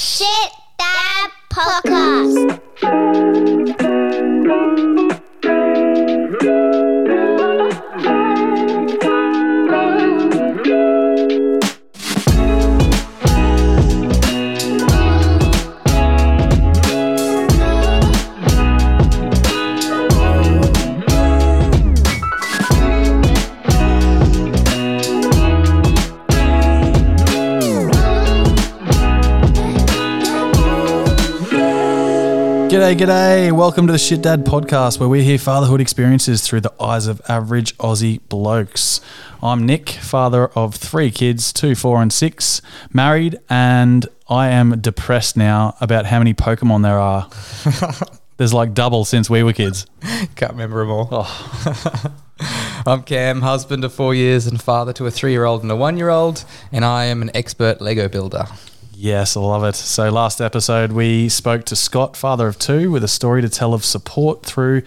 Shit Dad Podcast. G'day, g'day. Welcome to the Shit Dad podcast where we hear fatherhood experiences through the eyes of average Aussie blokes. I'm Nick, father of three kids, two, four, and six, married, and I am depressed now about how many Pokemon there are. There's like double since we were kids. Can't remember them all. Oh. I'm Cam, husband of four years and father to a three year old and a one year old, and I am an expert Lego builder. Yes, I love it. So, last episode, we spoke to Scott, father of two, with a story to tell of support through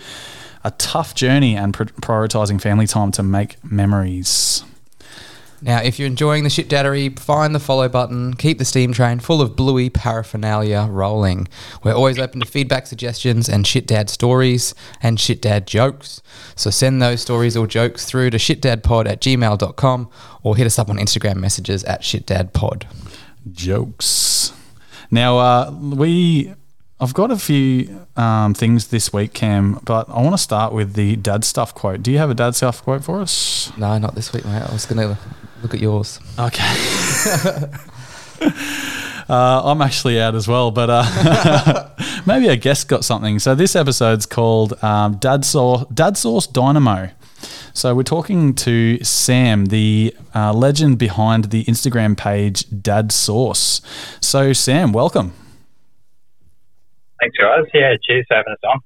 a tough journey and pr- prioritizing family time to make memories. Now, if you're enjoying the shit daddery, find the follow button, keep the steam train full of bluey paraphernalia rolling. We're always open to feedback, suggestions, and shit dad stories and shit dad jokes. So send those stories or jokes through to shitdadpod at gmail.com or hit us up on Instagram messages at shitdadpod. Jokes. Now, uh, we, I've got a few um, things this week, Cam, but I want to start with the dad stuff quote. Do you have a dad stuff quote for us? No, not this week, mate. I was going to look at yours. Okay. Uh, I'm actually out as well, but uh, maybe a guest got something. So this episode's called um, Dad, Sauce, Dad Sauce Dynamo. So we're talking to Sam, the uh, legend behind the Instagram page Dad Source. So Sam, welcome. Thanks, guys. Yeah, cheers for having us on.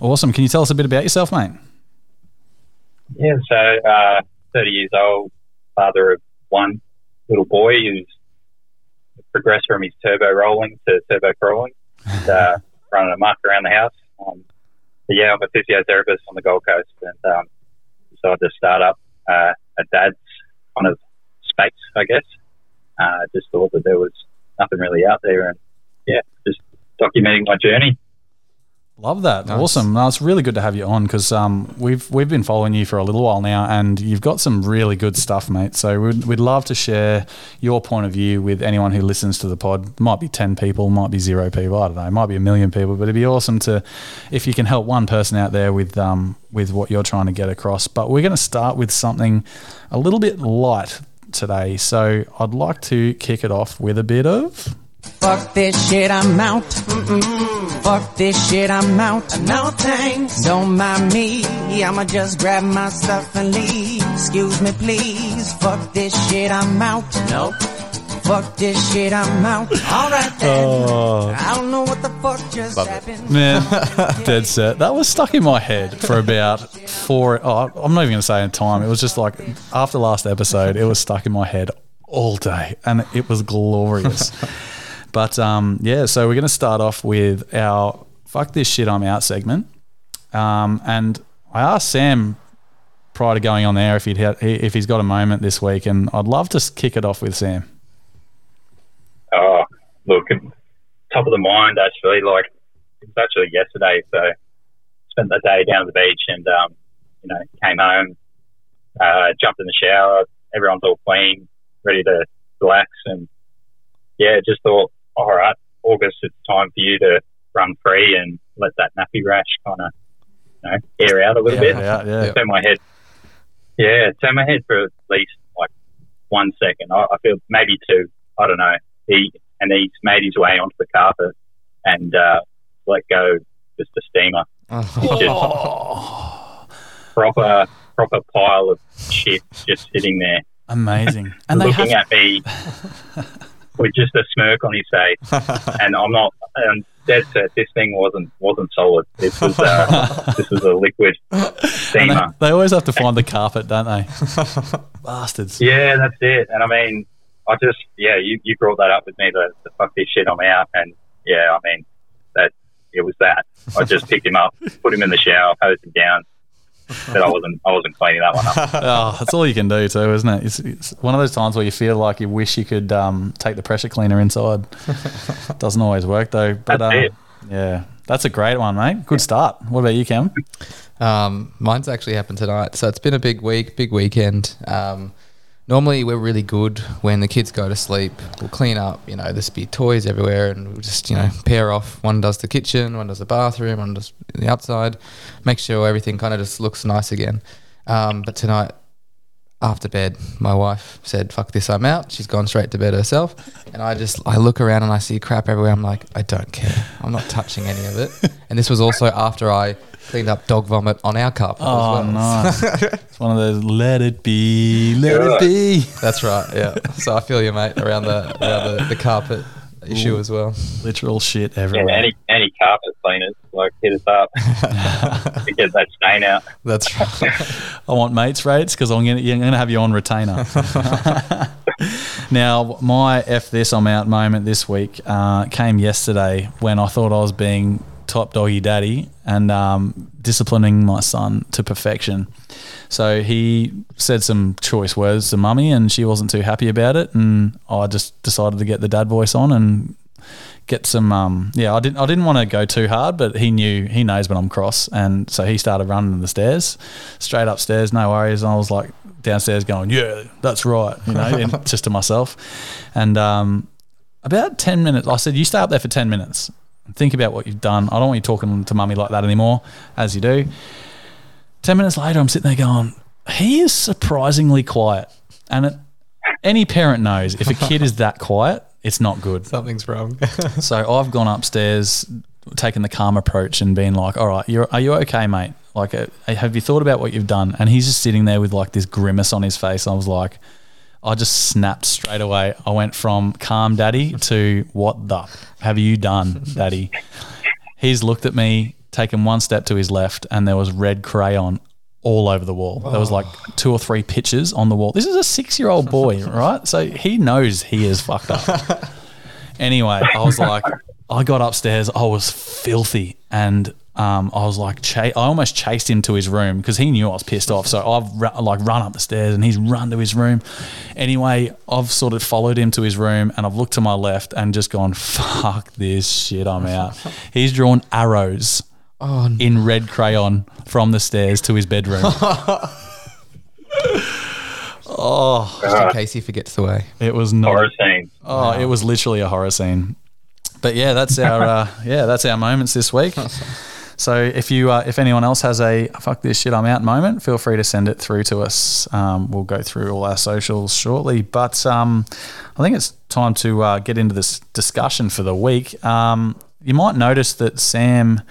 Awesome. Can you tell us a bit about yourself, mate? Yeah, so uh, 30 years old, father of one little boy who's progressed from his turbo rolling to turbo crawling, and, uh, running a muck around the house. Um, yeah, I'm a physiotherapist on the Gold Coast and um, decided to start up uh, a dad's kind of space, I guess. Uh, just thought that there was nothing really out there and yeah, just documenting my journey. Love that. Nice. Awesome. No, it's really good to have you on because um, we've we've been following you for a little while now, and you've got some really good stuff, mate. So we'd, we'd love to share your point of view with anyone who listens to the pod. Might be ten people, might be zero people. I don't know. Might be a million people, but it'd be awesome to if you can help one person out there with um, with what you're trying to get across. But we're going to start with something a little bit light today. So I'd like to kick it off with a bit of. Fuck this shit, I'm out. Mm-mm. Fuck this shit, I'm out. No thanks. Don't mind me. I'ma just grab my stuff and leave. Excuse me, please. Fuck this shit, I'm out. Nope. Fuck this shit, I'm out. Alright then. Oh. I don't know what the fuck just happened. Man, dead set. That was stuck in my head for about four. Oh, I'm not even going to say in time. It was just like after last episode, it was stuck in my head all day, and it was glorious. but um, yeah, so we're going to start off with our "fuck this shit, I'm out" segment. Um, and I asked Sam prior to going on there if he'd had, if he's got a moment this week, and I'd love to kick it off with Sam. Oh, look, top of the mind actually. Like it was actually yesterday, so spent the day down at the beach and um, you know came home, uh, jumped in the shower. Everyone's all clean, ready to relax, and yeah, just thought, all right, August, it's time for you to run free and let that nappy rash kind of you know air out a little bit. Yeah, yeah. Turn my head, yeah, turn my head for at least like one second. I, I feel maybe two. I don't know. He and he's made his way onto the carpet and uh, let go just a steamer. Just proper proper pile of shit just sitting there, Amazing. And they looking have at me with just a smirk on his face. and I'm not. And dead set. This thing wasn't wasn't solid. This was uh, this was a liquid And they, they always have to find the carpet, don't they? Bastards. Yeah, that's it. And I mean, I just yeah, you, you brought that up with me. The, the fuck this shit, I'm out. And yeah, I mean that it was that. I just picked him up, put him in the shower, hosed him down, but I wasn't I wasn't cleaning that one up. Oh, that's all you can do too, isn't it? It's, it's one of those times where you feel like you wish you could um, take the pressure cleaner inside. Doesn't always work though. But That's uh, it. yeah, that's a great one, mate. Good start. What about you, Cam? Um, mine's actually happened tonight, so it's been a big week, big weekend. Um, normally we're really good when the kids go to sleep. We'll clean up, you know, there's be toys everywhere, and we'll just you know pair off. One does the kitchen, one does the bathroom, one does the outside. Make sure everything kind of just looks nice again. Um, but tonight. After bed, my wife said, "Fuck this, I'm out." She's gone straight to bed herself, and I just I look around and I see crap everywhere. I'm like, I don't care. I'm not touching any of it. And this was also after I cleaned up dog vomit on our carpet Oh, as well. nice. it's one of those let it be, let it be. That's right. Yeah. So I feel you, mate, around the around the, the carpet issue as well. Literal shit Yeah, any any carpet cleaners like hit us up to get that stain out. That's right. I want mates rates because I'm gonna, I'm gonna have you on retainer. now, my F this I'm out moment this week uh, came yesterday when I thought I was being top doggy daddy and um, disciplining my son to perfection. So he said some choice words to mummy, and she wasn't too happy about it. And I just decided to get the dad voice on and get some. Um, yeah, I didn't. I didn't want to go too hard, but he knew. He knows when I'm cross, and so he started running the stairs, straight upstairs. No worries. And I was like downstairs going, "Yeah, that's right," you know, just to myself. And um, about ten minutes, I said, "You stay up there for ten minutes." Think about what you've done. I don't want you talking to mummy like that anymore, as you do. 10 minutes later, I'm sitting there going, he is surprisingly quiet. And it, any parent knows if a kid is that quiet, it's not good. Something's wrong. So I've gone upstairs, taken the calm approach and been like, all right, you're, are you okay, mate? Like, uh, have you thought about what you've done? And he's just sitting there with like this grimace on his face. I was like, I just snapped straight away. I went from calm daddy to what the have you done, daddy? He's looked at me, taken one step to his left, and there was red crayon all over the wall. There was like two or three pictures on the wall. This is a six year old boy, right? So he knows he is fucked up. anyway, I was like, I got upstairs. I was filthy, and um, I was like, cha- I almost chased him to his room because he knew I was pissed off. So I've ru- like run up the stairs, and he's run to his room. Anyway, I've sort of followed him to his room, and I've looked to my left and just gone, "Fuck this shit, I'm out." He's drawn arrows oh, in red crayon from the stairs to his bedroom. oh, just in case he forgets the way. it was not. Horror scenes. Oh, it was literally a horror scene. But yeah, that's our uh, yeah, that's our moments this week. So if you uh, if anyone else has a fuck this shit I'm out moment, feel free to send it through to us. Um, we'll go through all our socials shortly. But um, I think it's time to uh, get into this discussion for the week. Um, you might notice that Sam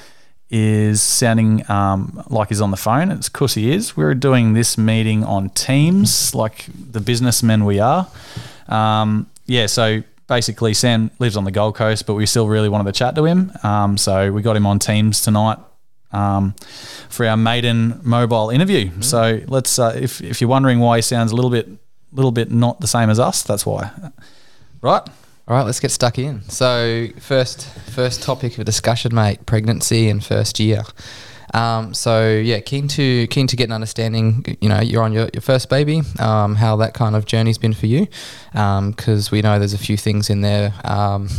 is sounding um, like he's on the phone. It's course he is. We're doing this meeting on Teams, like the businessmen we are. Um, yeah, so basically, Sam lives on the Gold Coast, but we still really wanted to chat to him. Um, so we got him on Teams tonight um, for our maiden mobile interview. So let's, uh, if, if you're wondering why he sounds a little bit, little bit not the same as us, that's why. Right? All right, let's get stuck in. So first, first topic of discussion, mate: pregnancy and first year. Um, so yeah, keen to keen to get an understanding. You know, you're on your, your first baby. Um, how that kind of journey's been for you, because we know there's a few things in there, um,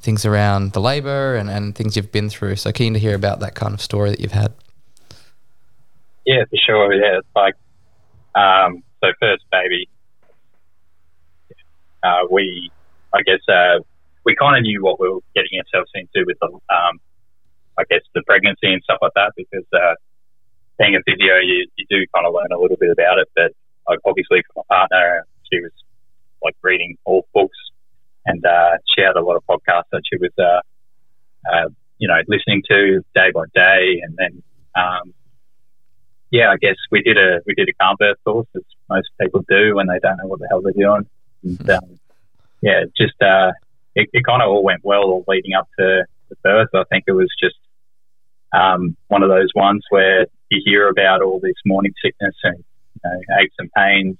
things around the labour and, and things you've been through. So keen to hear about that kind of story that you've had. Yeah, for sure. Yeah, it's like um, so first baby. Uh, we, I guess, uh, we kind of knew what we were getting ourselves into with the, um, I guess, the pregnancy and stuff like that. Because uh, being a physio, you, you do kind of learn a little bit about it. But like, obviously, for my partner, she was like reading all books, and uh, she had a lot of podcasts that she was, uh, uh, you know, listening to day by day, and then. Um, yeah, I guess we did a we did a calm birth course, as most people do when they don't know what the hell they're doing. And, um, yeah, just uh, it, it kind of all went well all leading up to the birth. I think it was just um, one of those ones where you hear about all this morning sickness and you know, aches and pains.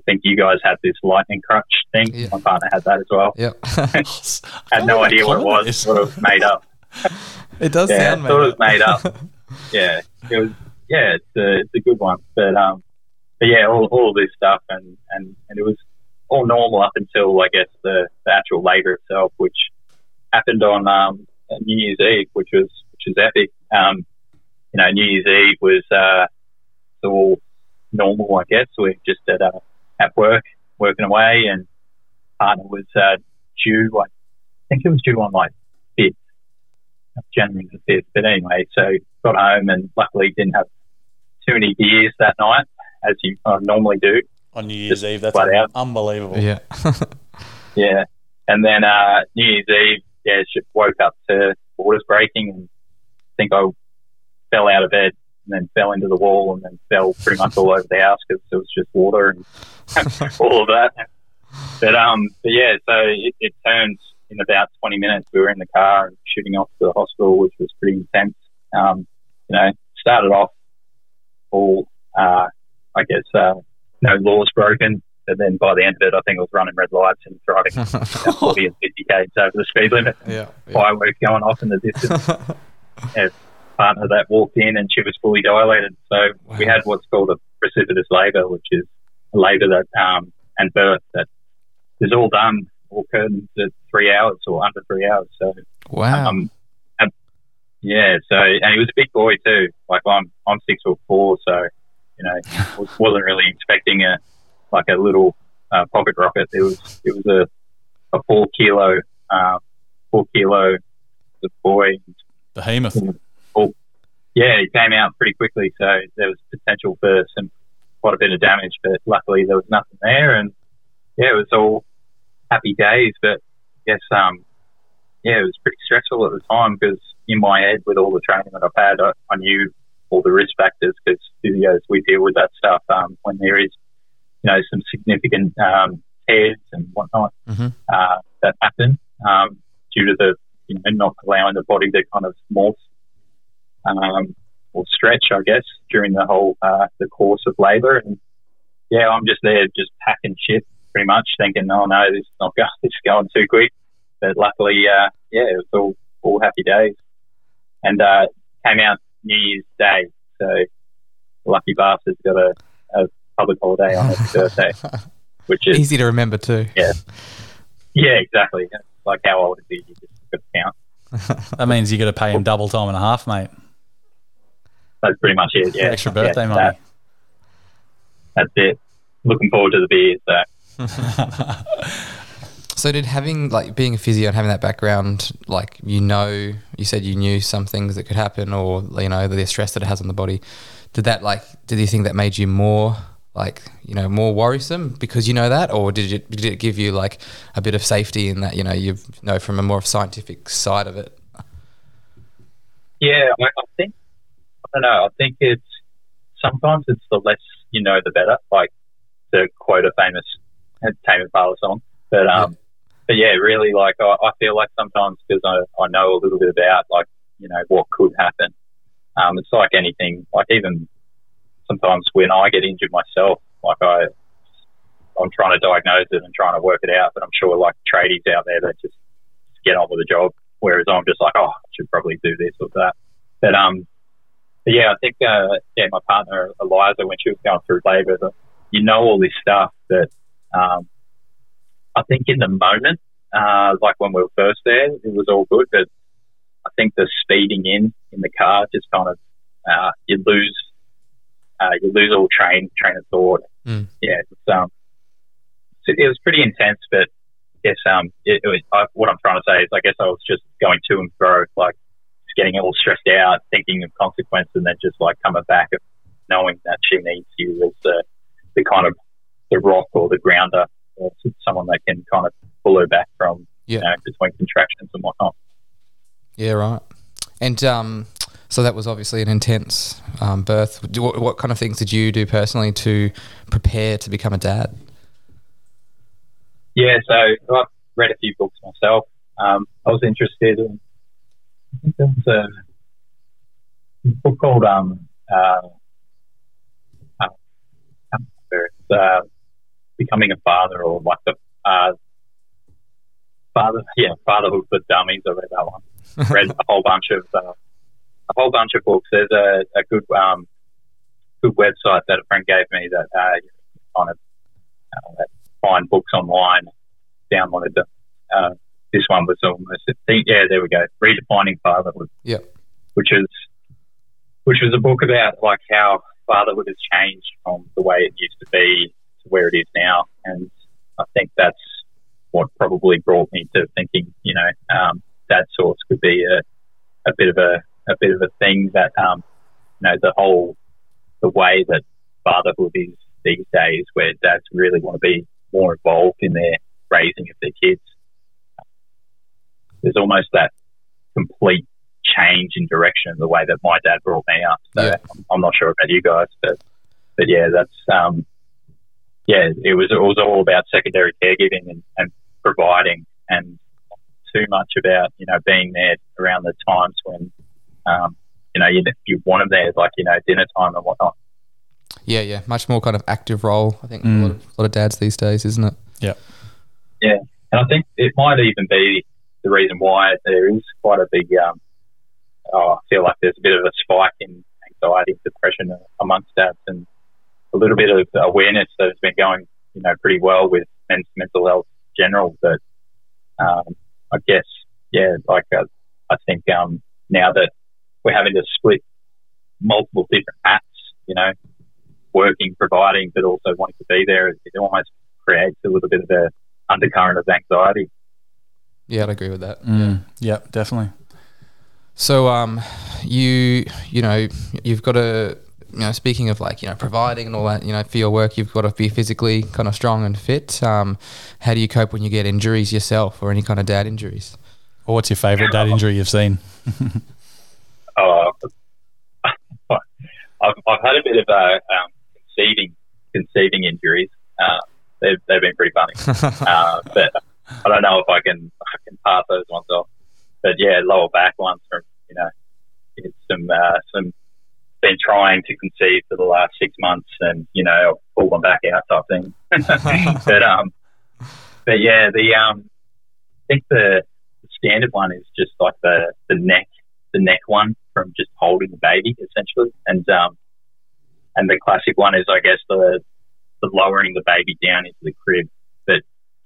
I think you guys had this lightning crotch thing. Yeah. My partner had that as well. Yep. Had no idea what it was. Sort of made up. it does Yeah, sound thought it made up. yeah, it was yeah, it's a, it's a good one. But um, but yeah, all, all of this stuff and, and, and it was all normal up until I guess the, the actual labour itself, which happened on um, New Year's Eve, which was which was epic. Um, you know, New Year's Eve was uh, all normal, I guess. We are just at uh, at work, working away, and partner was uh, due. Like, I think it was due on like fifth, January the fifth. But anyway, so got home and luckily didn't have too many beers that night, as you uh, normally do. On New Year's Eve, that's flat out. unbelievable. Yeah. Yeah. And then uh, New Year's Eve, yeah, she woke up to waters breaking and I think I fell out of bed and then fell into the wall and then fell pretty much all over the house because it was just water and all of that. But um, but yeah, so it, it turned in about 20 minutes. We were in the car and shooting off to the hospital, which was pretty intense. Um, you know, started off all, uh, I guess, uh, no laws broken. But then by the end of it, I think I was running red lights and driving 40 and 50 k's over the speed limit. yeah. yeah. Fireworks going off in the distance. yeah, partner that walked in and she was fully dilated. So we had what's called a precipitous labour, which is a labour that um, and birth that is all done, all curtains at three hours or under three hours. So Wow. um, yeah, so and he was a big boy too. Like I'm, I'm six foot four, so you know, was, wasn't really expecting a like a little uh, pocket rocket. It was, it was a, a four kilo, uh, four kilo boy. Behemoth. Yeah, he came out pretty quickly, so there was potential for some quite a bit of damage, but luckily there was nothing there, and yeah, it was all happy days. But I guess um, yeah, it was pretty stressful at the time because in my head, with all the training that I've had, I, I knew all the risk factors because physios we deal with that stuff um, when there is you know some significant um, tears and whatnot Mhm. uh, that happen um, due to the you know not allowing the body to kind of morph um, or stretch, I guess, during the whole uh, the course of labour. And yeah, I'm just there, just packing shit, pretty much, thinking, oh no, this is not going, this is going too quick. But luckily, uh, yeah, it was all all happy days, and uh, came out New Year's Day, so lucky bastard's got a, a public holiday on his birthday, which is Easy to remember too. yeah, yeah, exactly. Like how old is he? You just got to count. That means you got to pay him double time and a half, mate. That's pretty much it. Yeah, Extra birthday yeah, money. that- that's it. Looking forward to the beers. So. So did having like being a physio and having that background, like you know, you said you knew some things that could happen, or you know the stress that it has on the body. Did that like? Did you think that made you more like you know more worrisome because you know that, or did it did it give you like a bit of safety in that you know you know from a more scientific side of it? Yeah, I, I think I don't know. I think it's sometimes it's the less you know, the better. Like to quote a famous Tame Impala song, but um, but yeah, really, like I, I feel like sometimes because I, I know a little bit about like you know what could happen. Um, it's like anything. Like even sometimes when I get injured myself, like I I'm trying to diagnose it and trying to work it out, but I'm sure like tradies out there that just get on with the job. Whereas I'm just like, oh, I should probably do this or that. But um, but yeah, I think uh, yeah, my partner Eliza, when she was going through labour, you know all this stuff that um, I think in the moment, uh, like when we were first there, it was all good, but think the speeding in in the car just kind of uh, you lose uh, you lose all train train of thought. Mm. Yeah, it's, um, so it was pretty intense, but I guess um, it, it was, I, what I'm trying to say is I guess I was just going to and fro, like just getting all stressed out, thinking of consequences, and then just like coming back and knowing that she needs you as the the kind of the rock or the grounder, or someone that can kind of pull her back from Yeah. you know between contractions and whatnot. Yeah, right. And um, so that was obviously an intense um, birth. What, what kind of things did you do personally to prepare to become a dad? Yeah, so I've read a few books myself. Um, I was interested in. I think there was a book called um, uh, uh, uh, becoming a father or like the uh, father, yeah, fatherhood for dummies. I read that one. read a whole bunch of uh, a whole bunch of books. There's a, a good um, good website that a friend gave me that uh, you kind of uh, find books online, downloaded them. Uh, this one was almost, yeah, there we go, redefining fatherhood. Yeah, Which is, which was a book about like how fatherhood has changed from the way it used to be to where it is now, and I think that's what probably brought me to thinking, you know, um, that source could be a, a bit of a, a bit of a thing that, um, you know, the whole, the way that fatherhood is these days, where dads really want to be more involved in their raising of their kids. There's almost that complete change in direction the way that my dad brought me up. So Yeah. I'm, I'm not sure about you guys, but but yeah, that's um, yeah, it was it was all about secondary caregiving and, and providing, and too much about you know being there around the times when um, you know you you want them there, like you know dinner time and whatnot. Yeah, yeah. Much more kind of active role, I think, for a, Mm. lot of, a lot of dads these days, isn't it? Yeah, Yeah, and I think it might even be the reason why there is quite a big. Um, oh, I feel like there's a bit of a spike in anxiety, depression amongst dads, and a little bit of awareness that has been going, you know, pretty well with men's mental health in general. But um, I guess, yeah, like uh, I think um, now that we're having to split multiple different apps, you know, working, providing, but also wanting to be there, it almost creates a little bit of a undercurrent of anxiety. Yeah, I'd agree with that. Mm, yep, definitely. So, um, you you know you've got to you know speaking of like you know providing and all that you know for your work you've got to be physically kind of strong and fit. Um, how do you cope when you get injuries yourself or any kind of dad injuries? Or what's your favourite dad injury you've seen? Uh, I've, I've had a bit of uh, um, conceiving conceiving injuries. Uh, they've, they've been pretty funny, uh, but I don't know if I can I can pass those ones off. But yeah, lower back ones from you know some uh, some been trying to conceive for the last six months, and you know pull them back out type thing. but um, but yeah, the um, I think the, the standard one is just like the the neck the neck one from just holding the baby essentially, and um, and the classic one is I guess the the lowering the baby down into the crib, but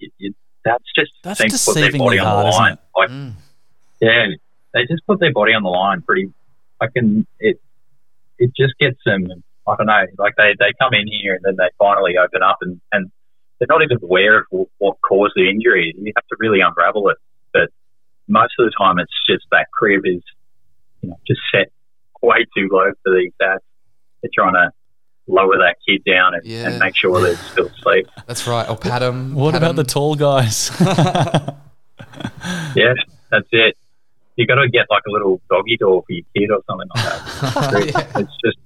it, it, that's just That's seems to put their deceivingly body on hard, the isn't line. it? Like Mm. yeah, they just put their body on the line pretty. I can it it just gets them. I don't know. Like they they come in here and then they finally open up and and they're not even aware of what, what caused the injury. You have to really unravel it. But most of the time, it's just that crib is you know just set way too low for these dads. They're trying to lower that kid down and, Yeah. and make sure they're still asleep. That's right. Or pat 'em, What pat about 'em. the tall guys? Yeah, that's it. You got to get like a little doggy door for your kid or something like that. Yeah. It's just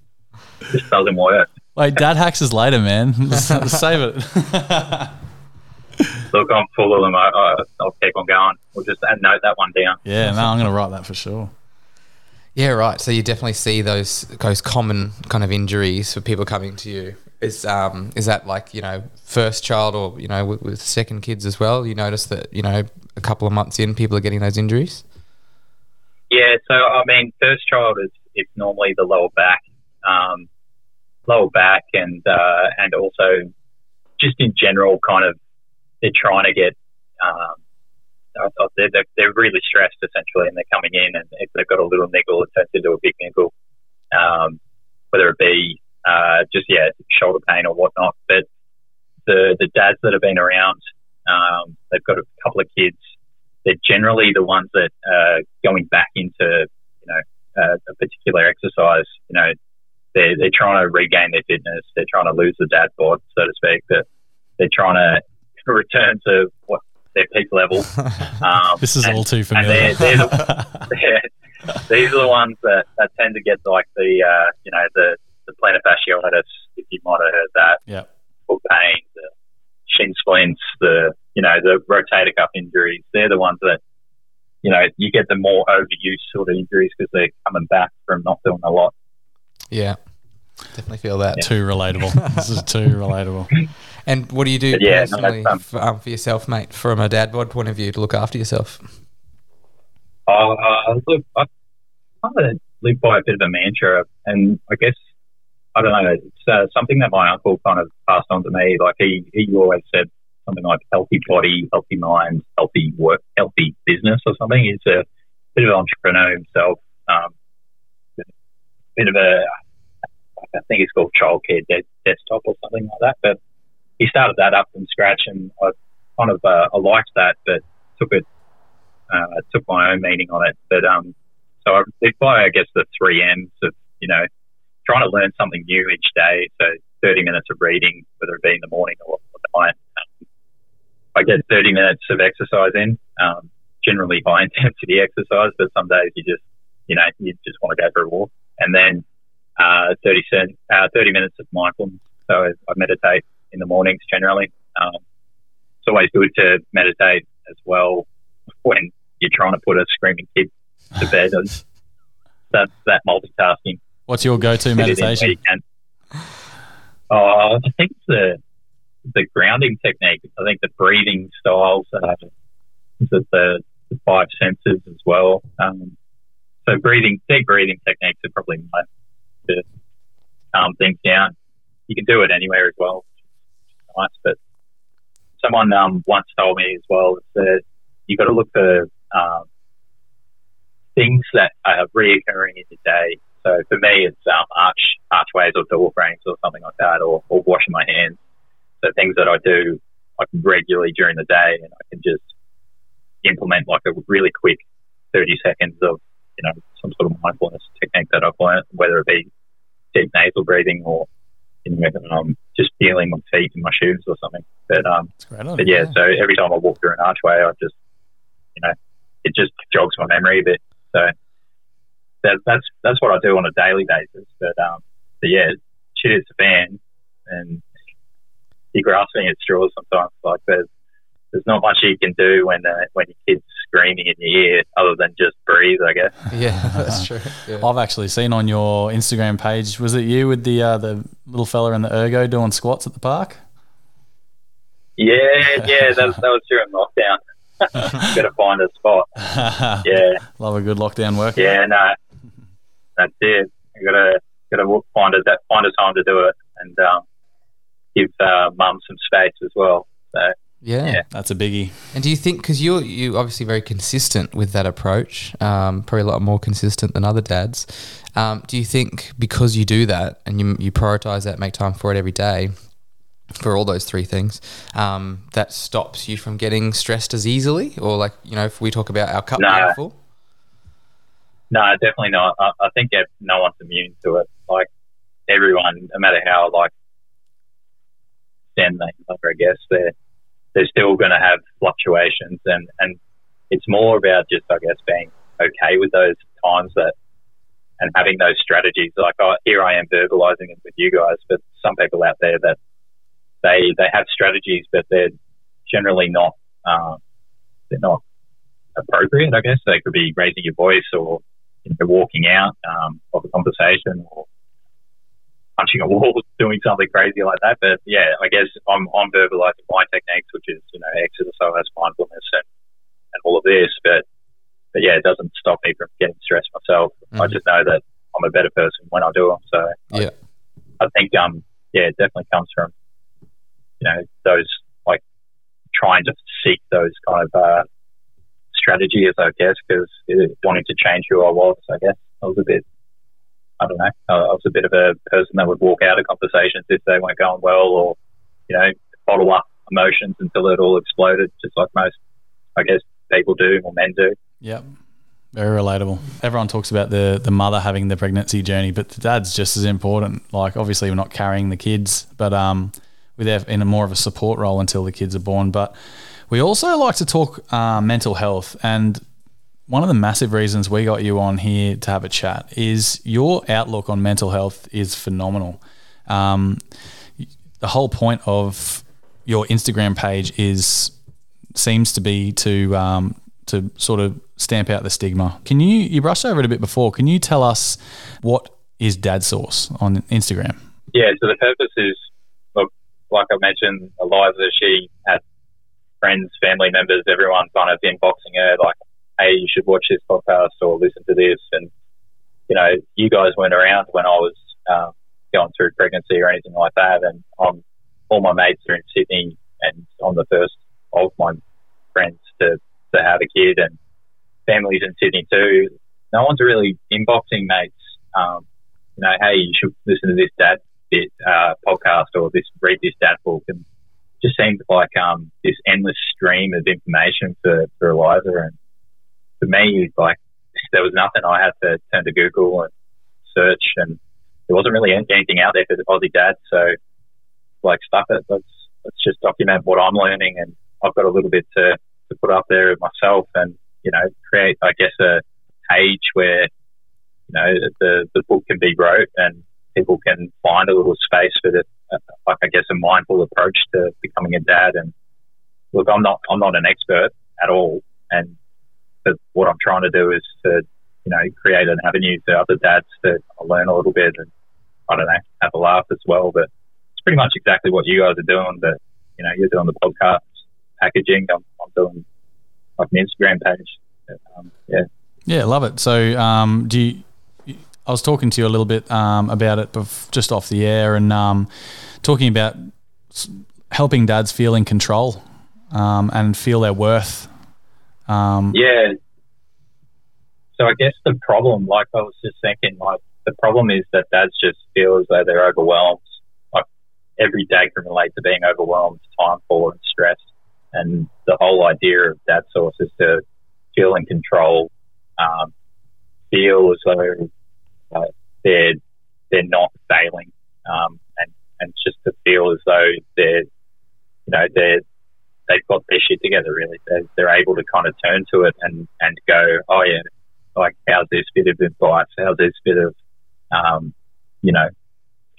just doesn't work. Wait, dad hacks is later, man. Save it. Look, I'm full of them. I, I, I'll keep on going. We'll just add, note that one down. yeah, no, I'm going to write that for sure. Yeah, right. So you definitely see those those common kind of injuries for people coming to you. Is um is that like you know first child or you know with, with second kids as well? You notice that you know a couple of months in, people are getting those injuries. Yeah, so I mean, first child is it's normally the lower back, um, lower back, and uh, and also just in general, kind of they're trying to get. Um, they're, they're, they're really stressed essentially, and they're coming in, and if they've got a little niggle, it turns into a big niggle. Um, whether it be uh, just yeah shoulder pain or whatnot, but the the dads that have been around, um, they've got a couple of kids they're generally the ones that uh, going back into you know uh, a particular exercise. You know, they're they're trying to regain their fitness. They're trying to lose the dad bod, so to speak. But they're trying to return to what their peak level. Um, This is and- all too familiar. they're, they're the, they're- these are the ones that, that tend to get like the uh, you know the the plantar fasciitis, if you might have heard that yeah. foot pain, the shin splints, the you know the rotator cuff injuries. They're the ones that you know you get the more overuse sort of injuries because they're coming back from not doing a lot. Yeah, definitely feel that. Too relatable. this is too relatable. And what do you do But yeah, personally that's, um, for, um, for yourself, mate, from a dad bod point of view to look after yourself? Uh, look, I kind of live by a bit of a mantra, and I guess I don't know. It's uh, something that my uncle kind of passed on to me. Like he, he always said something like healthy body, healthy mind, healthy work, healthy business or something. He's a bit of an entrepreneur himself. Um, bit of a, I think it's called childcare de- desktop or something like that. But he started that up from scratch, and I kind of uh, I liked that, but took it uh, took my own meaning on it. But um, so I by I guess the three M's of you know trying to learn something new each day. So 30 minutes of reading, whether it be in the morning or, the night. I get 30 minutes of exercise in, um, generally high intensity exercise, but some days you just, you know, you just want to go for a walk. And then uh, 30, cent, uh, 30 minutes of mindfulness. So I meditate in the mornings generally. Um, it's always good to meditate as well when you're trying to put a screaming kid to bed. That's that multitasking. What's your go-to meditation? Oh, I think the the grounding technique. I think the breathing styles, uh, the, the, the five senses as well. Um, so breathing, deep breathing techniques are probably my to calm things down. You can do it anywhere as well. Nice, but someone um, once told me as well that you got to look for um, things that are reoccurring in the day. So for me, it's um, arch archways or door frames or something like that, or, or washing my hands. So things that I do like regularly during the day, and I can just implement like a really quick 30 seconds of you know some sort of mindfulness technique that I've learned, whether it be deep nasal breathing or you know, um, just feeling my feet in my shoes or something. But um, but yeah, so every time I walk through an archway, I just you know it just jogs my memory a bit. So that, that's that's what I do on a daily basis. But um, but yeah, shit is a fan, and you're grasping at straws sometimes. Like there's there's not much you can do when uh, when your kid's screaming in your ear other than just breathe. I guess. Yeah, that's true. Yeah. I've actually seen on your Instagram page. Was it you with the uh, the little fella in the ergo doing squats at the park? Yeah, yeah, that, that was during lockdown. Got to find a spot. Yeah, love a good lockdown workout. Yeah, no, that's it. You gotta gotta find a find a time to do it and um, give uh, mum some space as well. So yeah. Yeah. That's a biggie. And do you think because you're you obviously very consistent with that approach, um, probably a lot more consistent than other dads. Um, do you think because you do that and you you prioritize that, make time for it every day, for all those three things, um, that stops you from getting stressed as easily, or like you know, if we talk about our cup No. being full. No, definitely not. I, I think that no one's immune to it. Like everyone, no matter how like stand they I guess they're they're still going to have fluctuations, and and it's more about just I guess being okay with those times that and having those strategies. Like oh, here I am verbalizing it with you guys, but some people out there that they they have strategies, but they're generally not um, they're not appropriate. I guess they could be raising your voice or you know, walking out um, of a conversation or punching a wall, doing something crazy like that. But yeah, I guess I'm, I'm verbalizing my techniques, which is, you know, exercise, mindfulness and, and all of this. But, but yeah, it doesn't stop me from getting stressed myself. I Mhm. just know that I'm a better person when I do them. So Yeah. I think, um, yeah, it definitely comes from, you know, those like trying to seek those kind of, uh, strategies, I guess, because wanting to change who I was, I guess I was a bit, I don't know, I was a bit of a person that would walk out of conversations if they weren't going well or, you know, bottle up emotions until it all exploded, just like most, I guess, people do or men do. Yep. Very relatable. Everyone talks about the the mother having the pregnancy journey, but the dad's just as important. Like obviously we're not carrying the kids, but um we're there in a more of a support role until the kids are born. But we also like to talk uh, mental health and one of the massive reasons we got you on here to have a chat is your outlook on mental health is phenomenal. Um, the whole point of your Instagram page is seems to be to um, to sort of stamp out the stigma. Can you you brushed over it a bit before? Can you tell us what is Dad Sauce on Instagram? Yeah, so the purpose is, like I mentioned, Eliza, she had friends, family members, everyone kind of inboxing her like, hey, you should watch this podcast or listen to this. And, you know, you guys weren't around when I was um, going through pregnancy or anything like that. And I'm, all my mates are in Sydney, and I'm the first of my friends to, to have a kid, and families in Sydney too. No one's really inboxing mates. Um, you know, hey, you should listen to this dad bit uh, podcast or this read this dad book, and just seemed like um, this endless stream of information for, for Eliza. And for me, like there was nothing I had to turn to Google and search, and there wasn't really anything out there for the Aussie dad. So, like, stuff it. Let's let's just document what I'm learning, and I've got a little bit to to put up there myself, and you know, create, I guess, a page where you know the the book can be wrote and people can find a little space for the, like I guess, a mindful approach to becoming a dad. And look, I'm not I'm not an expert at all, and but what I'm trying to do is to you know create an avenue for other dads to learn a little bit and I don't know have a laugh as well. But it's pretty much exactly what you guys are doing. But you know, you're doing the podcast packaging. I'm, I'm doing like an Instagram page. Um, yeah. Yeah, love it. So, um, do you, I was talking to you a little bit um, about it bef- just off the air and um, talking about helping dads feel in control um, and feel their worth. Um, Yeah. So I guess the problem, like I was just thinking, like the problem is that dads just feel as though they're overwhelmed. Like every dad can relate to being overwhelmed, time full and stressed. And the whole idea of dad source is to feel in control, um, feel as though uh, they're they're not failing, um, and and just to feel as though they're you know they're they've got their shit together. Really, they're, they're able to kind of turn to it and and go, oh yeah, like how's this bit of advice? How's this bit of um, you know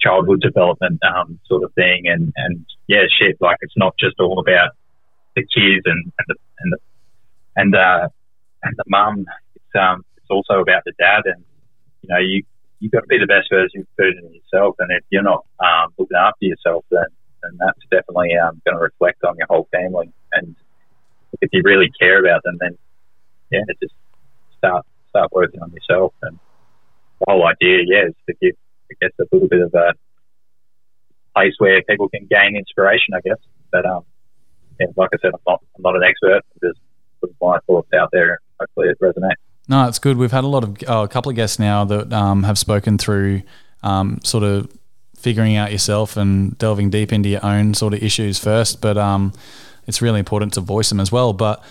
childhood development um, sort of thing? And and yeah, shit, like it's not just all about the kids and and the and the and uh, and the mum. It's um it's also about the dad and you know, you you've got to be the best version of yourself, and if you're not um, looking after yourself, then then that's definitely um, going to reflect on your whole family. And if you really care about them, then yeah, just start start working on yourself. And the whole idea, yeah, is to give I guess a little bit of a place where people can gain inspiration, I guess. But um, yeah, like I said, I'm not I'm not an expert. I'm just putting my thoughts out there. Hopefully, it resonates. No, it's good. We've had a lot of oh, a couple of guests now that um, have spoken through um, sort of figuring out yourself and delving deep into your own sort of issues first. But um, it's really important to voice them as well. But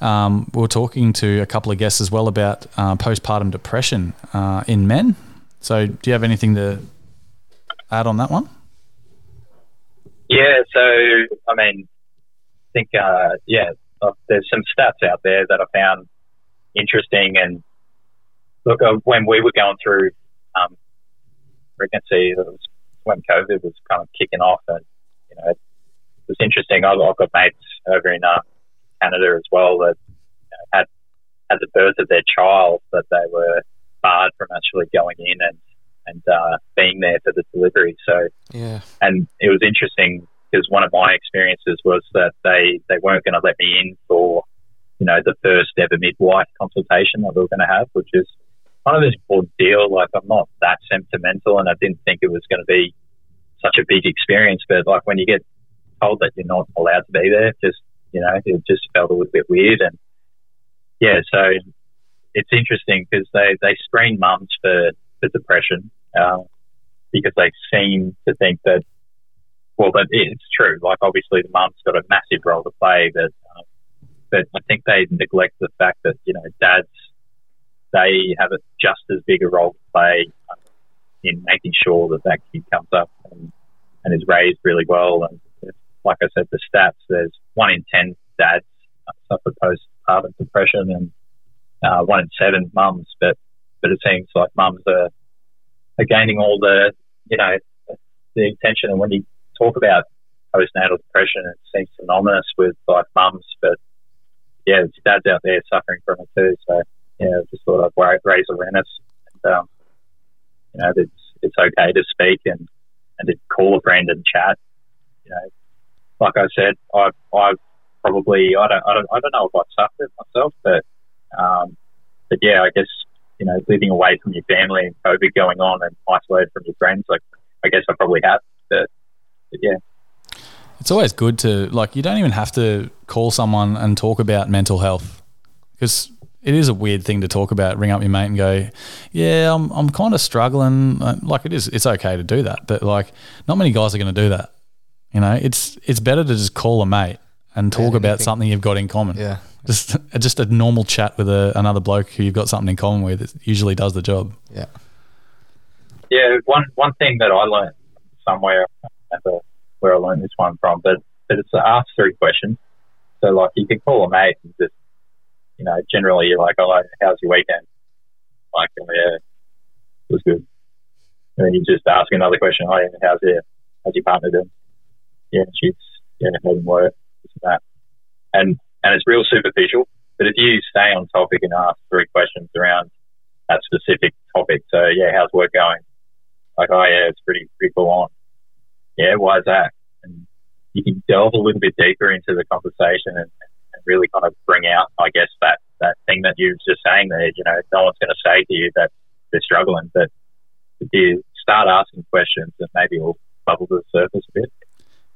um, we are talking to a couple of guests as well about uh, postpartum depression uh, in men. So, do you have anything to add on that one? Yeah. So, I mean, I think uh, yeah, uh, there's some stats out there that I found interesting. And look, uh, when we were going through um, pregnancy, it was when COVID was kind of kicking off, and you know, it was interesting. I've, I've got mates over in uh, Canada as well that you know, had had the birth of their child, but they were barred from actually going in and and uh, being there for the delivery. So Yeah. and it was interesting because one of my experiences was that they they weren't going to let me in for you know the first ever midwife consultation that we were going to have, which is kind of this ordeal. Like I'm not that sentimental, and I didn't think it was going to be such a big experience. But like when you get told that you're not allowed to be there, just you know, it just felt a little bit weird. And yeah, so it's interesting because they they screen mums for for depression um, because they seem to think that well, that it's true. Like obviously the mum's got a massive role to play, but um, but I think they neglect the fact that you know dads they have a just as big a role to play in making sure that that kid comes up and, and is raised really well. And like I said, the stats there's one in ten dads suffer postpartum depression and uh, one in seven mums. But but it seems like mums are are gaining all the you know the attention. And when you talk about postnatal depression, it seems synonymous with like mums, but yeah, there's dads out there suffering from it too. So yeah, I just thought I'd raise awareness. And, um, you know, it's it's okay to speak and and to call a friend and chat. You know, like I said, I I probably I don't I don't I don't know if I've suffered myself, but um, but yeah, I guess you know living away from your family and COVID going on and isolated from your friends, like I guess I probably have. But, but yeah, It's always good to like you don't even have to call someone and talk about mental health because it is a weird thing to talk about. Ring up your mate and go, "Yeah, I'm I'm kind of struggling." Uh, Like it is, it's okay to do that, but like not many guys are going to do that. You know, it's it's better to just call a mate and talk about anything. something you've got in common. Yeah. just just a normal chat with a, another bloke who you've got something in common with. It usually does the job. Yeah. yeah. One one thing that I learned somewhere, I can't remember where I learned this one from, but but it's the ask three questions. So like you can call a mate and just you know generally you're like, oh, how's your weekend? Like, oh, yeah, it was good. And then you just ask another question, oh, yeah, how's your how's your partner doing? Yeah, she's yeah having work, this and that, and and it's real superficial. But if you stay on topic and ask three questions around that specific topic, so yeah, how's work going? Like, oh yeah, it's pretty pretty full on. Yeah, why is that? And you can delve a little bit deeper into the conversation and really kind of bring out, I guess, that that thing that you were just saying there. You know, no one's going to say to you that they're struggling, but if you start asking questions, and maybe it'll bubble to the surface a bit.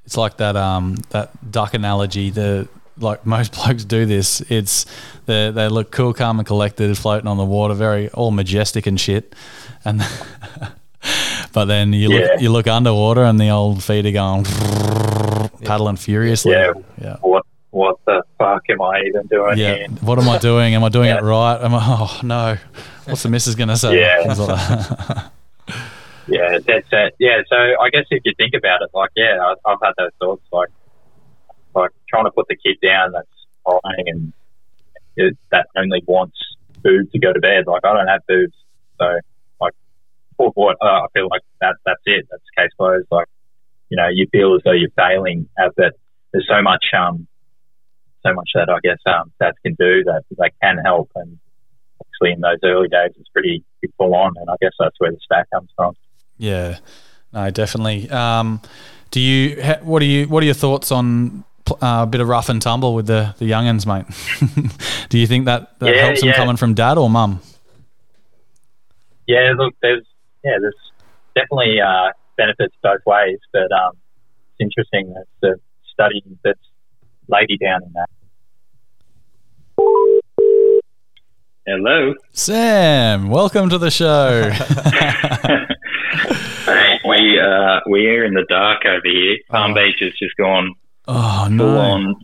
It's like that um that duck analogy. The like most blokes do this. It's they they look cool, calm, and collected, floating on the water, very all majestic and shit. And but then you look Yeah. you look underwater, and the old feet are going paddling furiously. Yeah. yeah. What what the fuck am I even doing Yeah. here? What am I doing? Am I doing Yeah. it right? Am I? Oh no. What's the missus gonna say? Yeah. Like that. Yeah, that's it. Yeah, so I guess if you think about it, like, yeah, I- I've had those thoughts, like, like trying to put the kid down that's crying and it, that only wants food to go to bed. Like, I don't have boobs, so like, for what? Uh, I feel like that that's it. That's case closed. Like, you know, you feel as though you're failing, uh, that. there's so much, um, so much that I guess um, dads can do that they can help, and actually, in those early days, it's pretty, full on, and I guess that's where the stat comes from. Yeah, no, definitely. Um, do you? ha- What are you? What are your thoughts on uh, a bit of rough and tumble with the the youngins, mate? do you think that, that Yeah, helps them yeah. coming from dad or mum? Yeah, look, there's yeah, there's definitely uh, benefits both ways, but um, it's interesting that the study that's laid you down in that. Hello. Sam, welcome to the show. We uh, we're in the dark over here. Palm Beach has just gone oh full no, on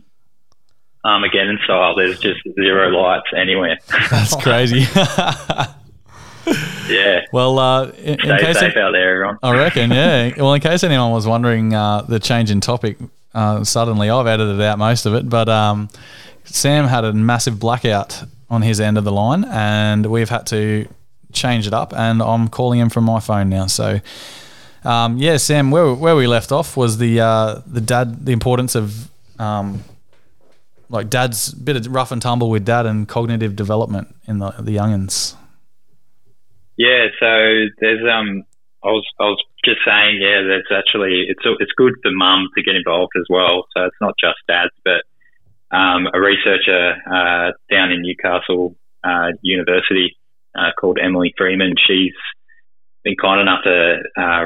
Armageddon style. There's just zero lights anywhere. that's crazy. Yeah, well, uh, in, in stay case safe out there, everyone. I reckon, yeah. Well, in case anyone was wondering, uh, the change in topic uh, suddenly, I've edited out most of it, but um, Sam had a massive blackout on his end of the line, and we've had to change it up, and I'm calling him from my phone now. So, um, yeah, Sam, where, where we left off was the uh, the dad, the importance of um, like dad's bit of rough and tumble with dad and cognitive development in the the youngins. Yeah, so there's um, I was I was just saying, yeah, there's actually it's it's good for mum to get involved as well. So it's not just dads, but um, a researcher uh, down in Newcastle uh, University uh, called Emily Freeman. She's been kind enough to uh,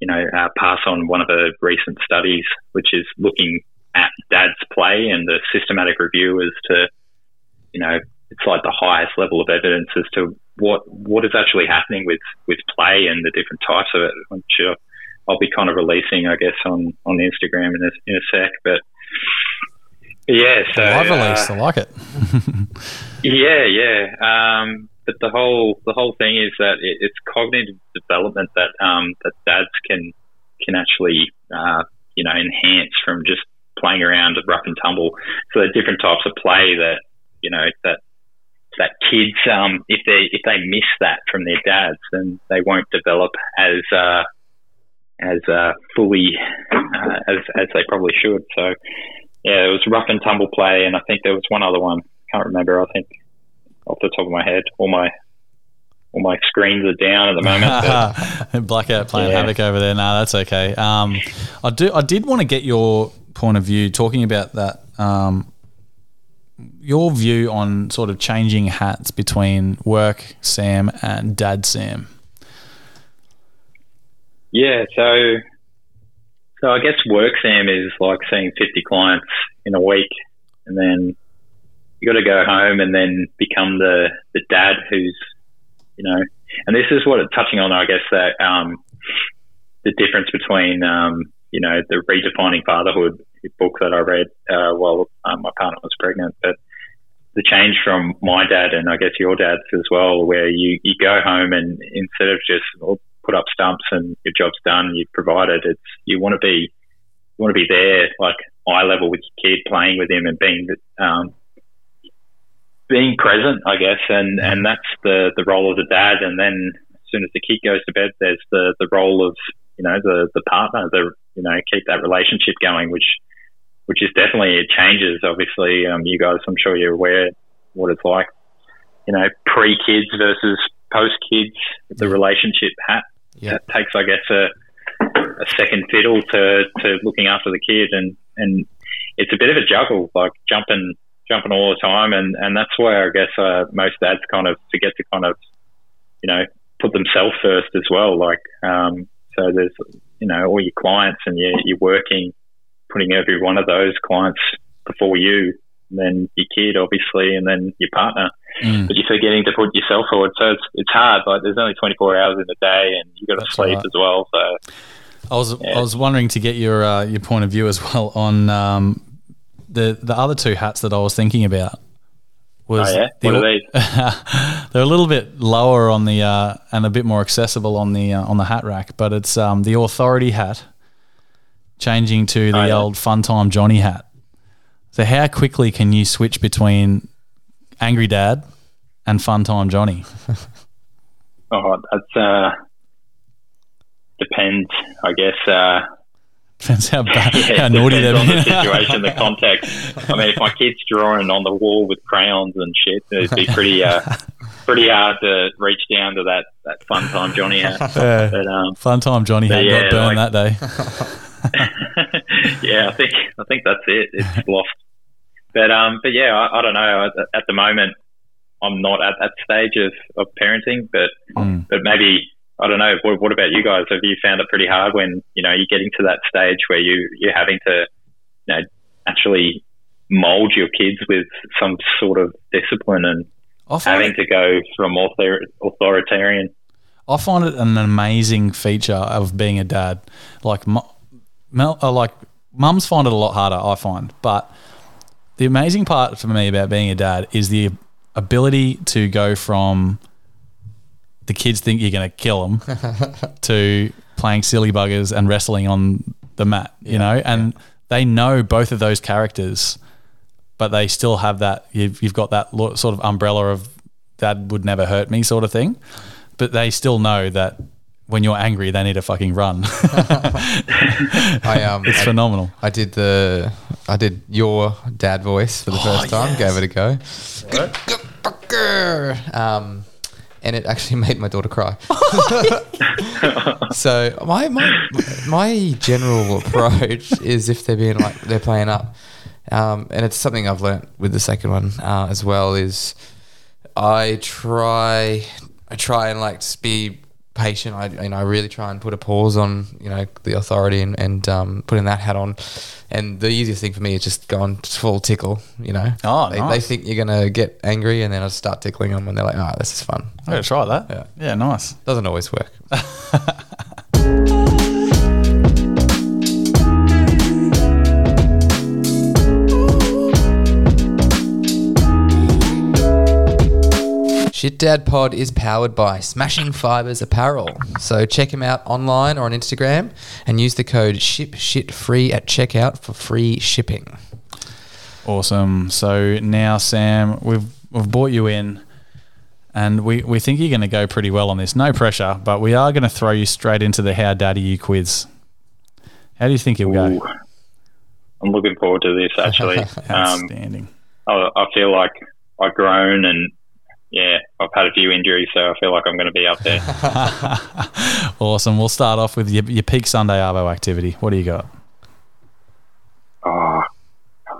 you know uh, pass on one of her recent studies, which is looking at dad's play and the systematic review as to you know it's like the highest level of evidence as to what what is actually happening with with play and the different types of it, which uh, I'll be kind of releasing, I guess, on on Instagram in a, in a sec. But yeah, so Live uh, release, I like it. yeah, yeah. Um, but the whole the whole thing is that it, it's cognitive development that um, that dads can can actually uh, you know enhance from just playing around at rough and tumble. So there are different types of play that you know that that kids um, if they if they miss that from their dads, then they won't develop as uh, as uh, fully uh, as as they probably should. So yeah, it was rough and tumble play, and I think there was one other one. Can't remember. I think off the top of my head, all my all my screens are down at the moment. Blackout playing Yeah. havoc over there. No, that's okay. Um, I do. I did want to get your point of view talking about that. Um, your view on sort of changing hats between work Sam and dad Sam. Yeah, so so I guess work Sam is like seeing fifty clients in a week, and then you got to go home and then become the the dad who's you know, and this is what it's touching on. I guess that um, the difference between um, you know the redefining fatherhood book that I read uh, while um, my partner was pregnant, but the change from my dad and I guess your dad's as well, where you, you go home and instead of just oh, put up stumps and your job's done, you've provided. It's you want to be you want to be there, like eye level with your kid, playing with him and being um, being present, I guess, and and that's the the role of the dad. And then as soon as the kid goes to bed, there's the the role of you know the the partner, the you know keep that relationship going, which which is definitely it changes. Obviously, um, you guys, I'm sure you're aware what it's like. You know, pre kids versus post kids, the relationship hat Yeah. that takes, I guess, a, a second fiddle to, to looking after the kid, and and it's a bit of a juggle, like jumping jumping all the time, and and that's where I guess uh, most dads kind of forget to kind of you know put themselves first as well. Like um, so, there's you know all your clients, and you're, you're working, putting every one of those clients before you, then your kid, obviously, and then your partner. Mm. But you're forgetting to put yourself forward, so it's it's hard. Like there's only 24 hours in the day, and you got to That's sleep right. as well. So I was I was wondering to get your uh, your point of view as well on um, the the other two hats that I was thinking about. Was Oh, yeah? the- What are these? they're a little bit lower on the uh, and a bit more accessible on the uh, on the hat rack, but it's um, the authority hat changing to the Oh, yeah. old fun time Johnny hat. So how quickly can you switch between angry dad and fun time Johnny? oh, that's uh, depends, I guess. Uh, Depends how bad, Yeah, how naughty they're on the situation, the context. I mean, if my kid's drawing on the wall with crayons and shit, it'd be pretty, uh, pretty hard to reach down to that, that fun time Johnny hat. Yeah. But um, Fun time Johnny hat yeah, got burned like- that day. yeah, I think I think that's it. It's lost. But um, but yeah, I, I don't know. At, at the moment, I'm not at that stage of, of parenting. But Mm. but maybe I don't know. What, what about you guys? Have you found it pretty hard when you know you're getting to that stage where you you're having to you know actually mold your kids with some sort of discipline and having it- to go from author, authoritarian. I find it an amazing feature of being a dad. Like, uh, like mums find it a lot harder. I find, but the amazing part for me about being a dad is the ability to go from the kids think you're going to kill them to playing silly buggers and wrestling on the mat. You know, and they know both of those characters, but they still have that. You've, you've got that lo- sort of umbrella of dad would never hurt me sort of thing but they still know that when you're angry, they need to fucking run. I um it's I, phenomenal. I did the I did your dad voice for the first time. Gave it a go. Good, good fucker. Um, and it actually made my daughter cry. so my my my general approach is if they're being like they're playing up, um, and it's something I've learnt with the second one uh, as well is I try I try and like just be patient. I you know I really try and put a pause on you know the authority and, and um, putting that hat on. And the easiest thing for me is just go on full tickle. You know, Oh, they, they think you're gonna get angry, and then I start tickling them, and they're like, "Oh, this is fun." I'm gonna try that. Yeah. yeah, nice. Doesn't always work. Dad Pod is powered by Smashing Fibers Apparel. So check him out online or on Instagram and use the code SHIPSHITFREE at checkout for free shipping. Awesome. So now, Sam, we've we've brought you in, and we, we think you're going to go pretty well on this. No pressure, but we are going to throw you straight into the How Daddy You quiz. How do you think you'll Ooh. go? I'm looking forward to this actually. um, Outstanding. I, I feel like I've grown and yeah, I've had a few injuries, so I feel like I'm going to be up there. awesome. We'll start off with your, your peak Sunday Arvo activity. What do you got? oh, I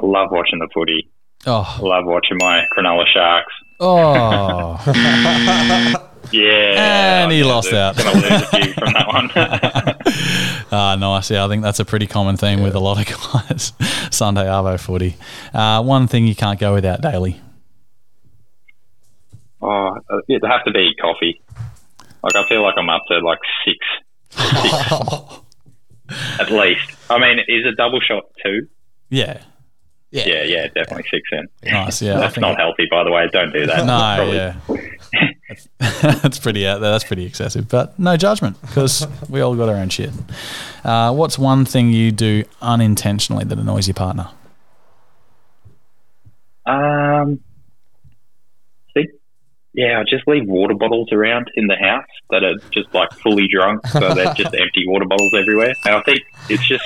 love watching the footy. I Oh, love watching my Cronulla Sharks. oh. Yeah, And he lost out. Gonna lose a few from that one. Ah, nice. Yeah, I think that's a pretty common theme with a lot of guys. Sunday Arvo footy. Uh, one thing you can't go without daily. Oh, it'd have to be coffee. Like I feel like I'm up to like six, six at least. I mean, is a double shot two? Yeah. Yeah, yeah, definitely six in. Nice. Yeah. That's think not healthy, by the way. Don't do that. No, Probably- yeah. That's, that's pretty out there. That's pretty excessive, but no judgment because we all got our own shit. Uh, what's one thing you do unintentionally that annoys your partner? Um, see, yeah, I just leave water bottles around in the house that are just like fully drunk, so they're just empty water bottles everywhere. And I think it's just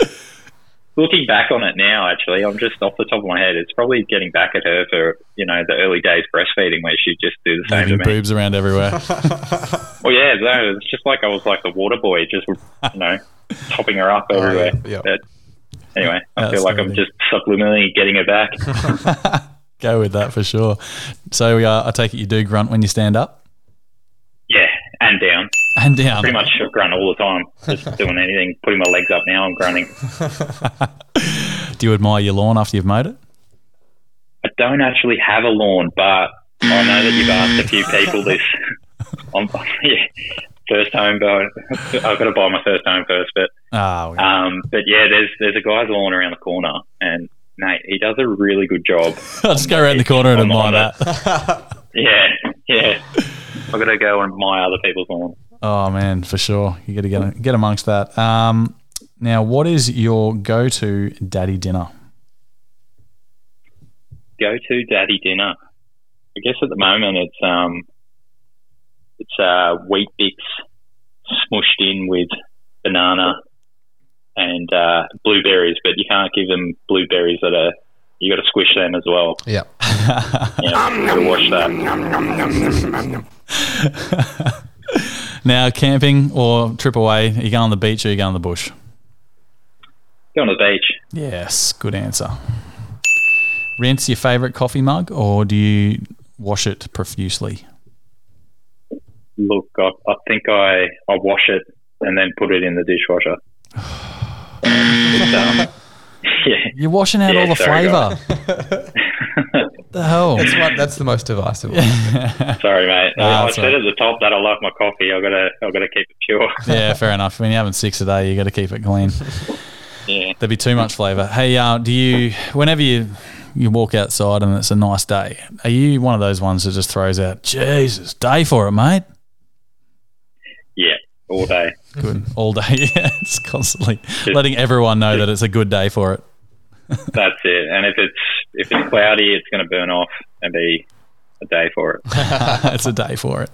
looking back on it now. Actually, I'm just off the top of my head. It's probably getting back at her for you know the early days breastfeeding where she'd just do the same Leaving to me. boobs around everywhere. Well, yeah, no, it's just like I was like the water boy, just you know, topping her up oh, everywhere. yeah, yeah. But anyway, I feel like I'm Outstanding. just subliminally getting her back. Go with that for sure. So uh, I take it you do grunt when you stand up yeah, and down. and down. Pretty much grunt all the time. Just doing anything. Putting my legs up now, I'm grunting. Do you admire your lawn after you've mowed it? I don't actually have a lawn, but I know that you've asked a few people this. I'm, yeah, first home, but I've got to buy my first home first. But Ah, we- um, but yeah, there's there's a guy's lawn around the corner, and mate, he does a really good job. I'll just go around the corner and admire that. Yeah, yeah. I've got to go and admire other people's lawn. Oh man, for sure. You got to get get amongst that. Um, now, what is your go-to daddy dinner? Go to daddy dinner. I guess at the moment it's um it's uh wheat bix smushed in with banana and uh, blueberries, but you can't give them blueberries that are you got to squish them as well. Yeah. Yeah, you got to wash that. Now, camping or trip away? Are you going on the beach or are you going on the bush? Go on the beach. Yes, good answer. Rinse your favourite coffee mug or do you wash it profusely? Look, I, I think I I wash it and then put it in the dishwasher. It's, yeah, You're washing out Yeah, all the sorry, flavour. the hell? That's what. That's the most divisive. one. sorry, mate. Nah, I said all at the top that I love my coffee. I gotta I gotta keep it pure. yeah, fair enough. When you're having six a day, you got to keep it clean. yeah. There'd be too much flavour. Hey, uh, do you, whenever you you walk outside and it's a nice day, are you one of those ones that just throws out, Jesus, day for it, mate? Yeah, all day. Good. All day. Yeah, it's constantly letting everyone know that it's a good day for it. That's it. And if it's if it's cloudy, it's going to burn off and be a day for it. it's a day for it.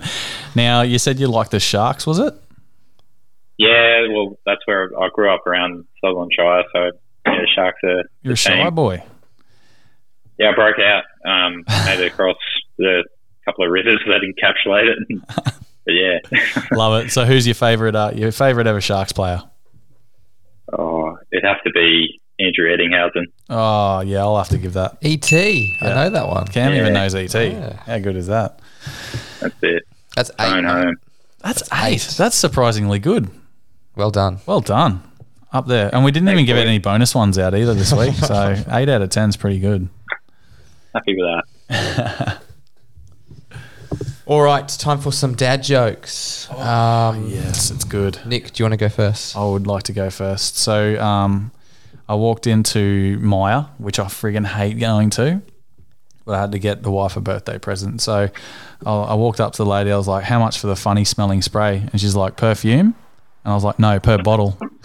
Now, you said you liked the Sharks, was it? Yeah, well, that's where I grew up around Sutherland Shire, so yeah, sharks are. You're a shy boy. Yeah, I broke out. Um, made it across the couple of rivers that encapsulate it. But yeah, Love it. So, who's your favourite? Uh, your favourite ever Sharks player? oh, it'd have to be Andrew Ettingshausen. Oh, yeah, I'll have to give that. Et. I know that one. Cam even knows ET. How good is that? That's it. That's Phone eight. home. That's eight. That's surprisingly good. Well done. Well done. Up there. And we didn't even give out any bonus ones out either this week. So, eight out of 10 is pretty good. Happy with that. All right, it's time for some dad jokes. Um, Yes, it's good. Nick, do you want to go first? I would like to go first. So um, I walked into Myer, which I friggin' hate going to, but I had to get the wife a birthday present. So I, I walked up to the lady. I was like, "How much for the funny smelling spray?" And she's like, "Perfume." And I was like, "No, per bottle."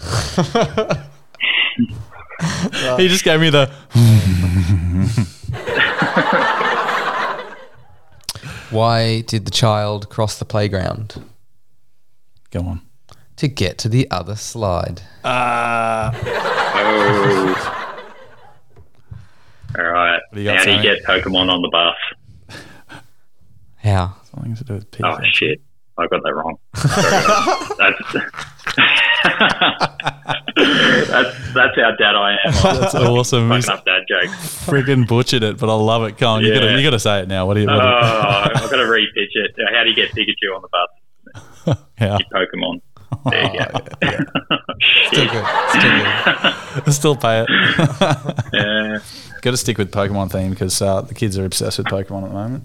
he just gave me the. Why did the child cross the playground? Go on. To get to the other slide. Uh, Oh. All right. you How do you Sammy? get Pokemon on the bus? How? Something to do with pig. Oh shit! I got that wrong. Sorry, that's that's that's how dad I am. That's awesome. Fucking up dad joke. friggin' butchered it, but I love it. Come on, you gotta you gotta say it now. What do you? Oh, What do you I've got to repitch it. How do you get Pikachu on the bus? yeah. Pokemon. There you go. Still good. Still good. Still pay it. Yeah. Got to stick with Pokemon theme because uh, the kids are obsessed with Pokemon at the moment.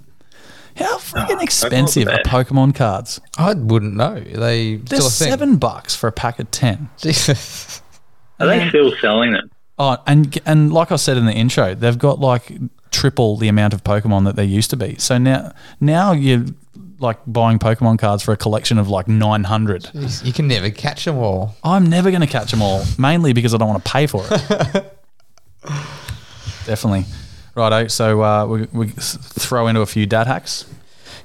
How freaking Pokemon's expensive are. Pokemon cards? I wouldn't know. They They're still a thing. seven bucks for a pack of ten. Jesus. Are they still selling them? Oh, and and like I said in the intro, they've got like triple the amount of Pokemon that they used to be. So now now you're like buying Pokemon cards for a collection of like nine hundred. Jeez, You can never catch them all. I'm never going to catch them all, mainly because I don't want to pay for it. Definitely. Righto. So uh, we, we throw into a few dad hacks.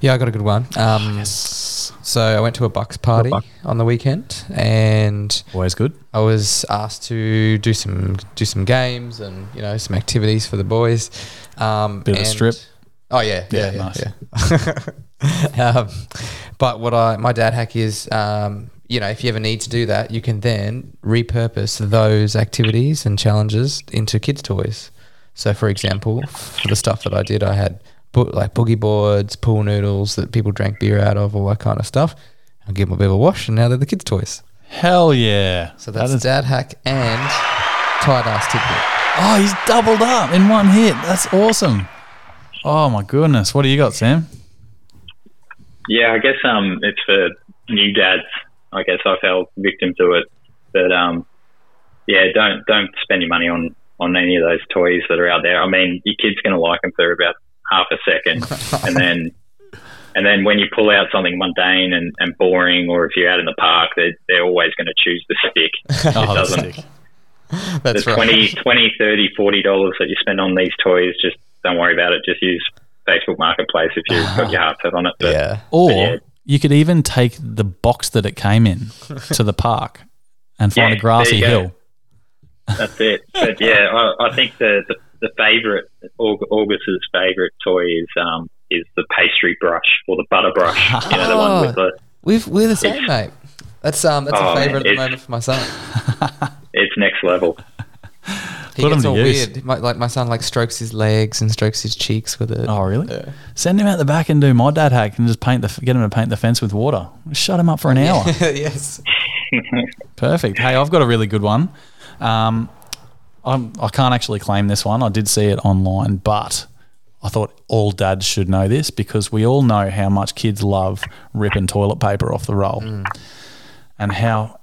Yeah, I got a good one. Um, So I went to a Bucks party on the weekend, and Always good. I was asked to do some do some games and you know some activities for the boys. Um, Bit of a strip. Oh yeah, yeah, Yeah, yeah. nice. yeah. um, but what I my dad hack is, um, you know, if you ever need to do that, you can then repurpose those activities and challenges into kids' toys. So, for example, for the stuff that I did, I had bo- like boogie boards, pool noodles that people drank beer out of, all that kind of stuff. I give them a bit of a wash, and now they're the kids' toys. Hell yeah. So That that's is- dad hack and tight ass tidbit. Oh, he's doubled up in one hit. That's awesome. Oh my goodness. What do you got, Sam? Yeah, I guess um, it's for new dads. I guess I fell victim to it, but um, yeah, don't don't spend your money on on any of those toys that are out there. I mean, your kid's going to like them for about half a second, and then and then when you pull out something mundane and, and boring, or if you're out in the park, they're, they're always going to choose the stick. Oh, it the doesn't. stick. That's the right. 20, 20, 30, 40 dollars that you spend on these toys, just don't worry about it. Just use Facebook Marketplace if you've got your heart set on it. But Yeah. Or Yeah. you could even take the box that it came in to the park and find Yeah, a grassy there go. hill. That's it. But yeah, I, I think the, the, the favorite, Aug- August's favorite toy is um is the pastry brush or the butter brush. You know, the one with the We've, we're the same, mate. That's um that's Oh, a favorite at the moment for my son. it's next level. He Put 'em gets all use. weird. My, like my son like strokes his legs and strokes his cheeks with it. Oh, really? Yeah. Send him out the back and do my dad hack and just paint the get him to paint the fence with water. Shut him up for an hour. yes. Perfect. Hey, I've got a really good one. Um, I'm, I can't actually claim this one. I did see it online, but I thought all dads should know this because we all know how much kids love ripping toilet paper off the roll, and how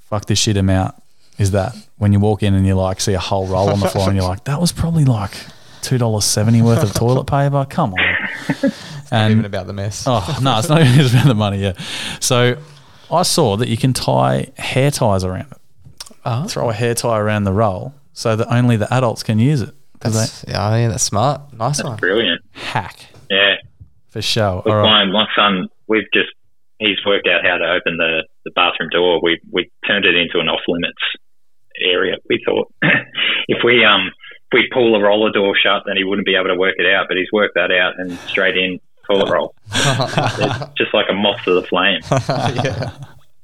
fuck this shit amount is that when you walk in and you like see a whole roll on the floor and you're like, that was probably like two dollars seventy worth of toilet paper. Come on. And Even about the mess. Oh no, it's not even about the money. Yeah. So I saw that you can tie hair ties around it. Oh. Throw a hair tie around the roll so that only the adults can use it. 'Cause That's, yeah, yeah, that's smart. Nice one. Brilliant. they hack Yeah. for sure. Look, All right. my, my son, we've just he's worked out how to open the, the bathroom door. We we turned it into an off limits area. We thought if we um if we pull the roller door shut, then he wouldn't be able to work it out. But he's worked that out and straight in toilet roll. it's just like a moth to the flame. yeah.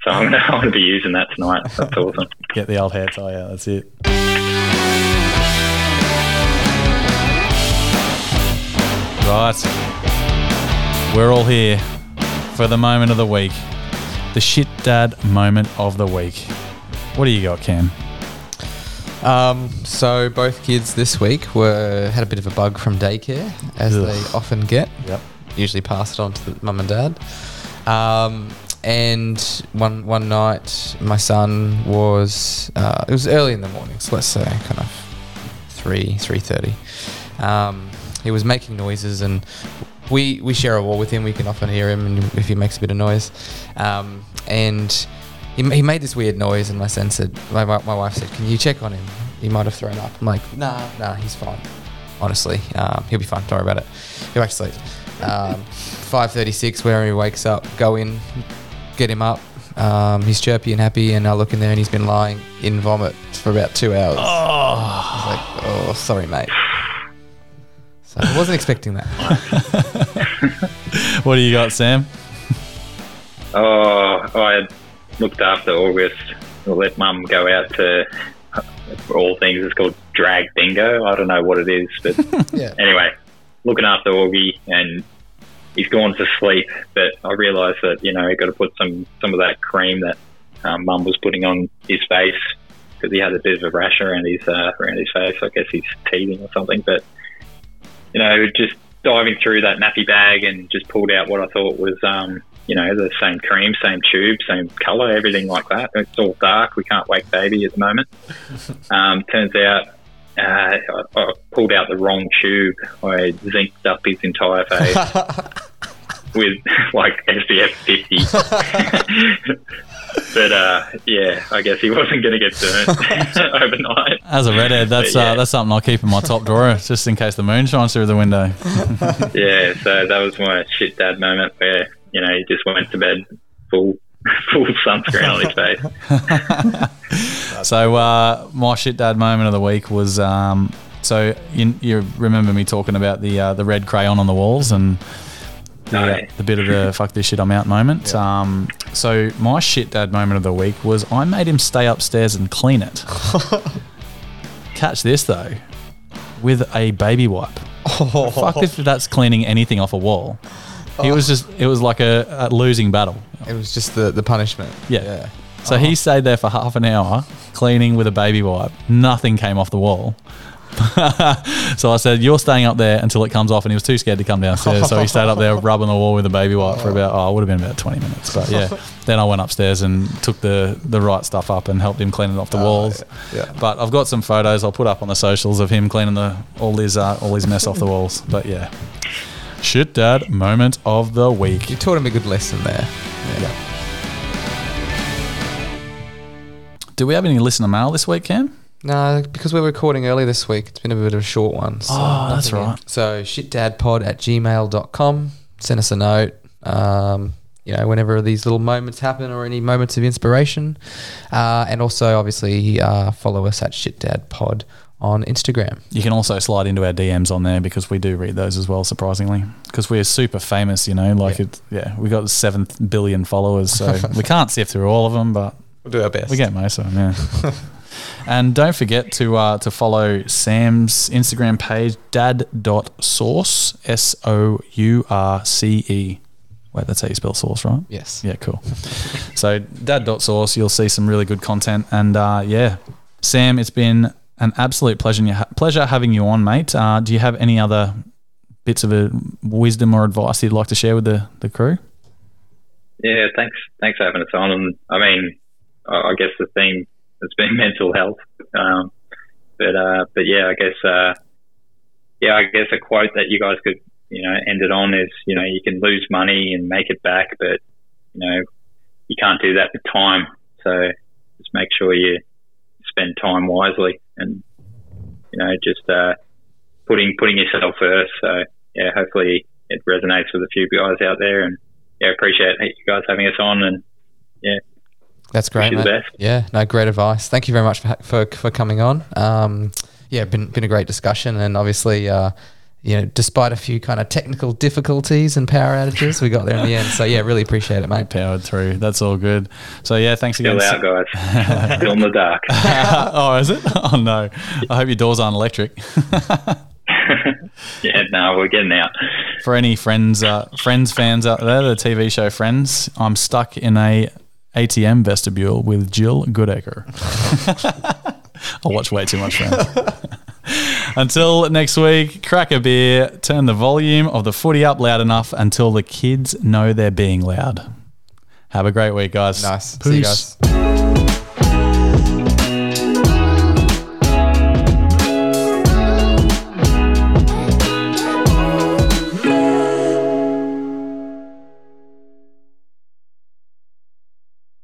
So I'm gonna, I'm gonna be using that tonight. That's awesome. Get the old hair tie out. That's it. Right. We're all here for the moment of the week. The shit dad moment of the week. What do you got, Cam? Um, so both kids this week were had a bit of a bug from daycare, as Ugh. they often get. Yep. Usually pass it on to the mum and dad. Um, and one one night, my son was uh, it was early in the morning, so let's say kind of three three thirty. Um, he was making noises, and we we share a wall with him. We can often hear him, if he makes a bit of noise, um, and he, he made this weird noise, and my son said, my, my wife said, "Can you check on him? He might have thrown up." I'm like, "Nah, nah, he's fine. Honestly, um, he'll be fine. Don't worry about it. He'll actually sleep." Um, Five thirty-six, where he wakes up, go in, get him up. Um, he's chirpy and happy, and I look in there, and he's been lying in vomit for about two hours. Oh, I was like, "Oh, sorry, mate." So I wasn't expecting that. what do you got, Sam? Oh, I looked after August. I let mum go out to, for all things, it's called drag bingo. I don't know what it is, but Yeah. anyway, looking after Augie and he's gone to sleep. But I realised that you know you got to put some some of that cream that um, Mum was putting on his face because he had a bit of a rash around his uh, around his face. I guess he's teething or something. But you know, just diving through that nappy bag and just pulled out what I thought was, um, you know, the same cream, same tube, same colour, everything like that. It's all dark. We can't wake baby at the moment. Um, turns out. Uh, I, I pulled out the wrong tube. I zinced up his entire face with like SPF 50. but uh, yeah, I guess he wasn't going to get burnt overnight. As a redhead, that's yeah. uh, that's something I'll keep in my top drawer just in case the moon shines through the window. Yeah, so that was my shit dad moment where you know he just went to bed full full sunscreen on his face. So uh, my shit dad moment of the week was um, so you, you remember me talking about the uh, the red crayon on the walls and the, No. the bit of the fuck this shit I'm out moment. Um, so my shit dad moment of the week was I made him stay upstairs and clean it. Catch this though, with a baby wipe. Fuck if that's cleaning anything off a wall. He was just it was like a, a losing battle. It was just the, the punishment. Yeah. So he stayed there for half an hour cleaning with a baby wipe. Nothing came off the wall. so I said, "You're staying up there until it comes off," and he was too scared to come downstairs. so he stayed up there rubbing the wall with a baby wipe for about oh, it would have been about 20 minutes. But yeah, then I went upstairs and took the the right stuff up and helped him clean it off the walls. yeah. But I've got some photos I'll put up on the socials of him cleaning the all his uh, all his mess off the walls. But yeah, shit, dad moment of the week. You taught him a good lesson there. Do we have any listener mail this week, Cam? No, because we're recording early this week, it's been a bit of a short one. So Oh, that's nothing in. right. So shitdadpod at gmail.com. Send us a note. Um, you know, whenever these little moments happen or any moments of inspiration. Uh, and also, obviously, uh, follow us at shitdadpod on Instagram. You can also slide into our DMs on there because we do read those as well, surprisingly. Because we're super famous, you know, like Yeah. it, yeah, we got seven billion followers, so we can't sift through all of them, but We'll do our best. we get most of them, yeah. and don't forget to uh, to follow Sam's Instagram page, dad.source, S O U R C E. Wait, that's how you spell source, right? Yes. Yeah, cool. so dad.source, you'll see some really good content. And uh, yeah, Sam, it's been an absolute pleasure, pleasure having you on, mate. Uh, do you have any other bits of uh wisdom or advice you'd like to share with the, the crew? Yeah, thanks thanks for having us on. And I mean, I I guess the theme has been mental health. Um, but uh, but yeah, I guess uh, yeah, I guess a quote that you guys could you know end it on is you know you can lose money and make it back, but you know you can't do that with time. So just make sure you spend time wisely and you know just uh, putting putting yourself first. So yeah, hopefully it resonates with a few guys out there and yeah, appreciate you guys having us on and yeah, That's great, mate. Yeah, no, great advice. Thank you very much for for, for coming on. Um, yeah, been been a great discussion, and obviously, uh, you know, despite a few kind of technical difficulties and power outages, we got there in the end. So yeah, really appreciate it, mate. Powered through. That's all good. So yeah, thanks again. Still out, guys. Still in the dark. oh, is it? Oh no. I hope your doors aren't electric. yeah, no, we're getting out. For any friends, uh, friends fans out there, the TV show Friends, I'm stuck in a ATM vestibule with Jill Goodacre. I watch way too much Friends. Until next week, crack a beer, turn the volume of the footy up loud enough until the kids know they're being loud. Have a great week, guys. Nice. See you guys.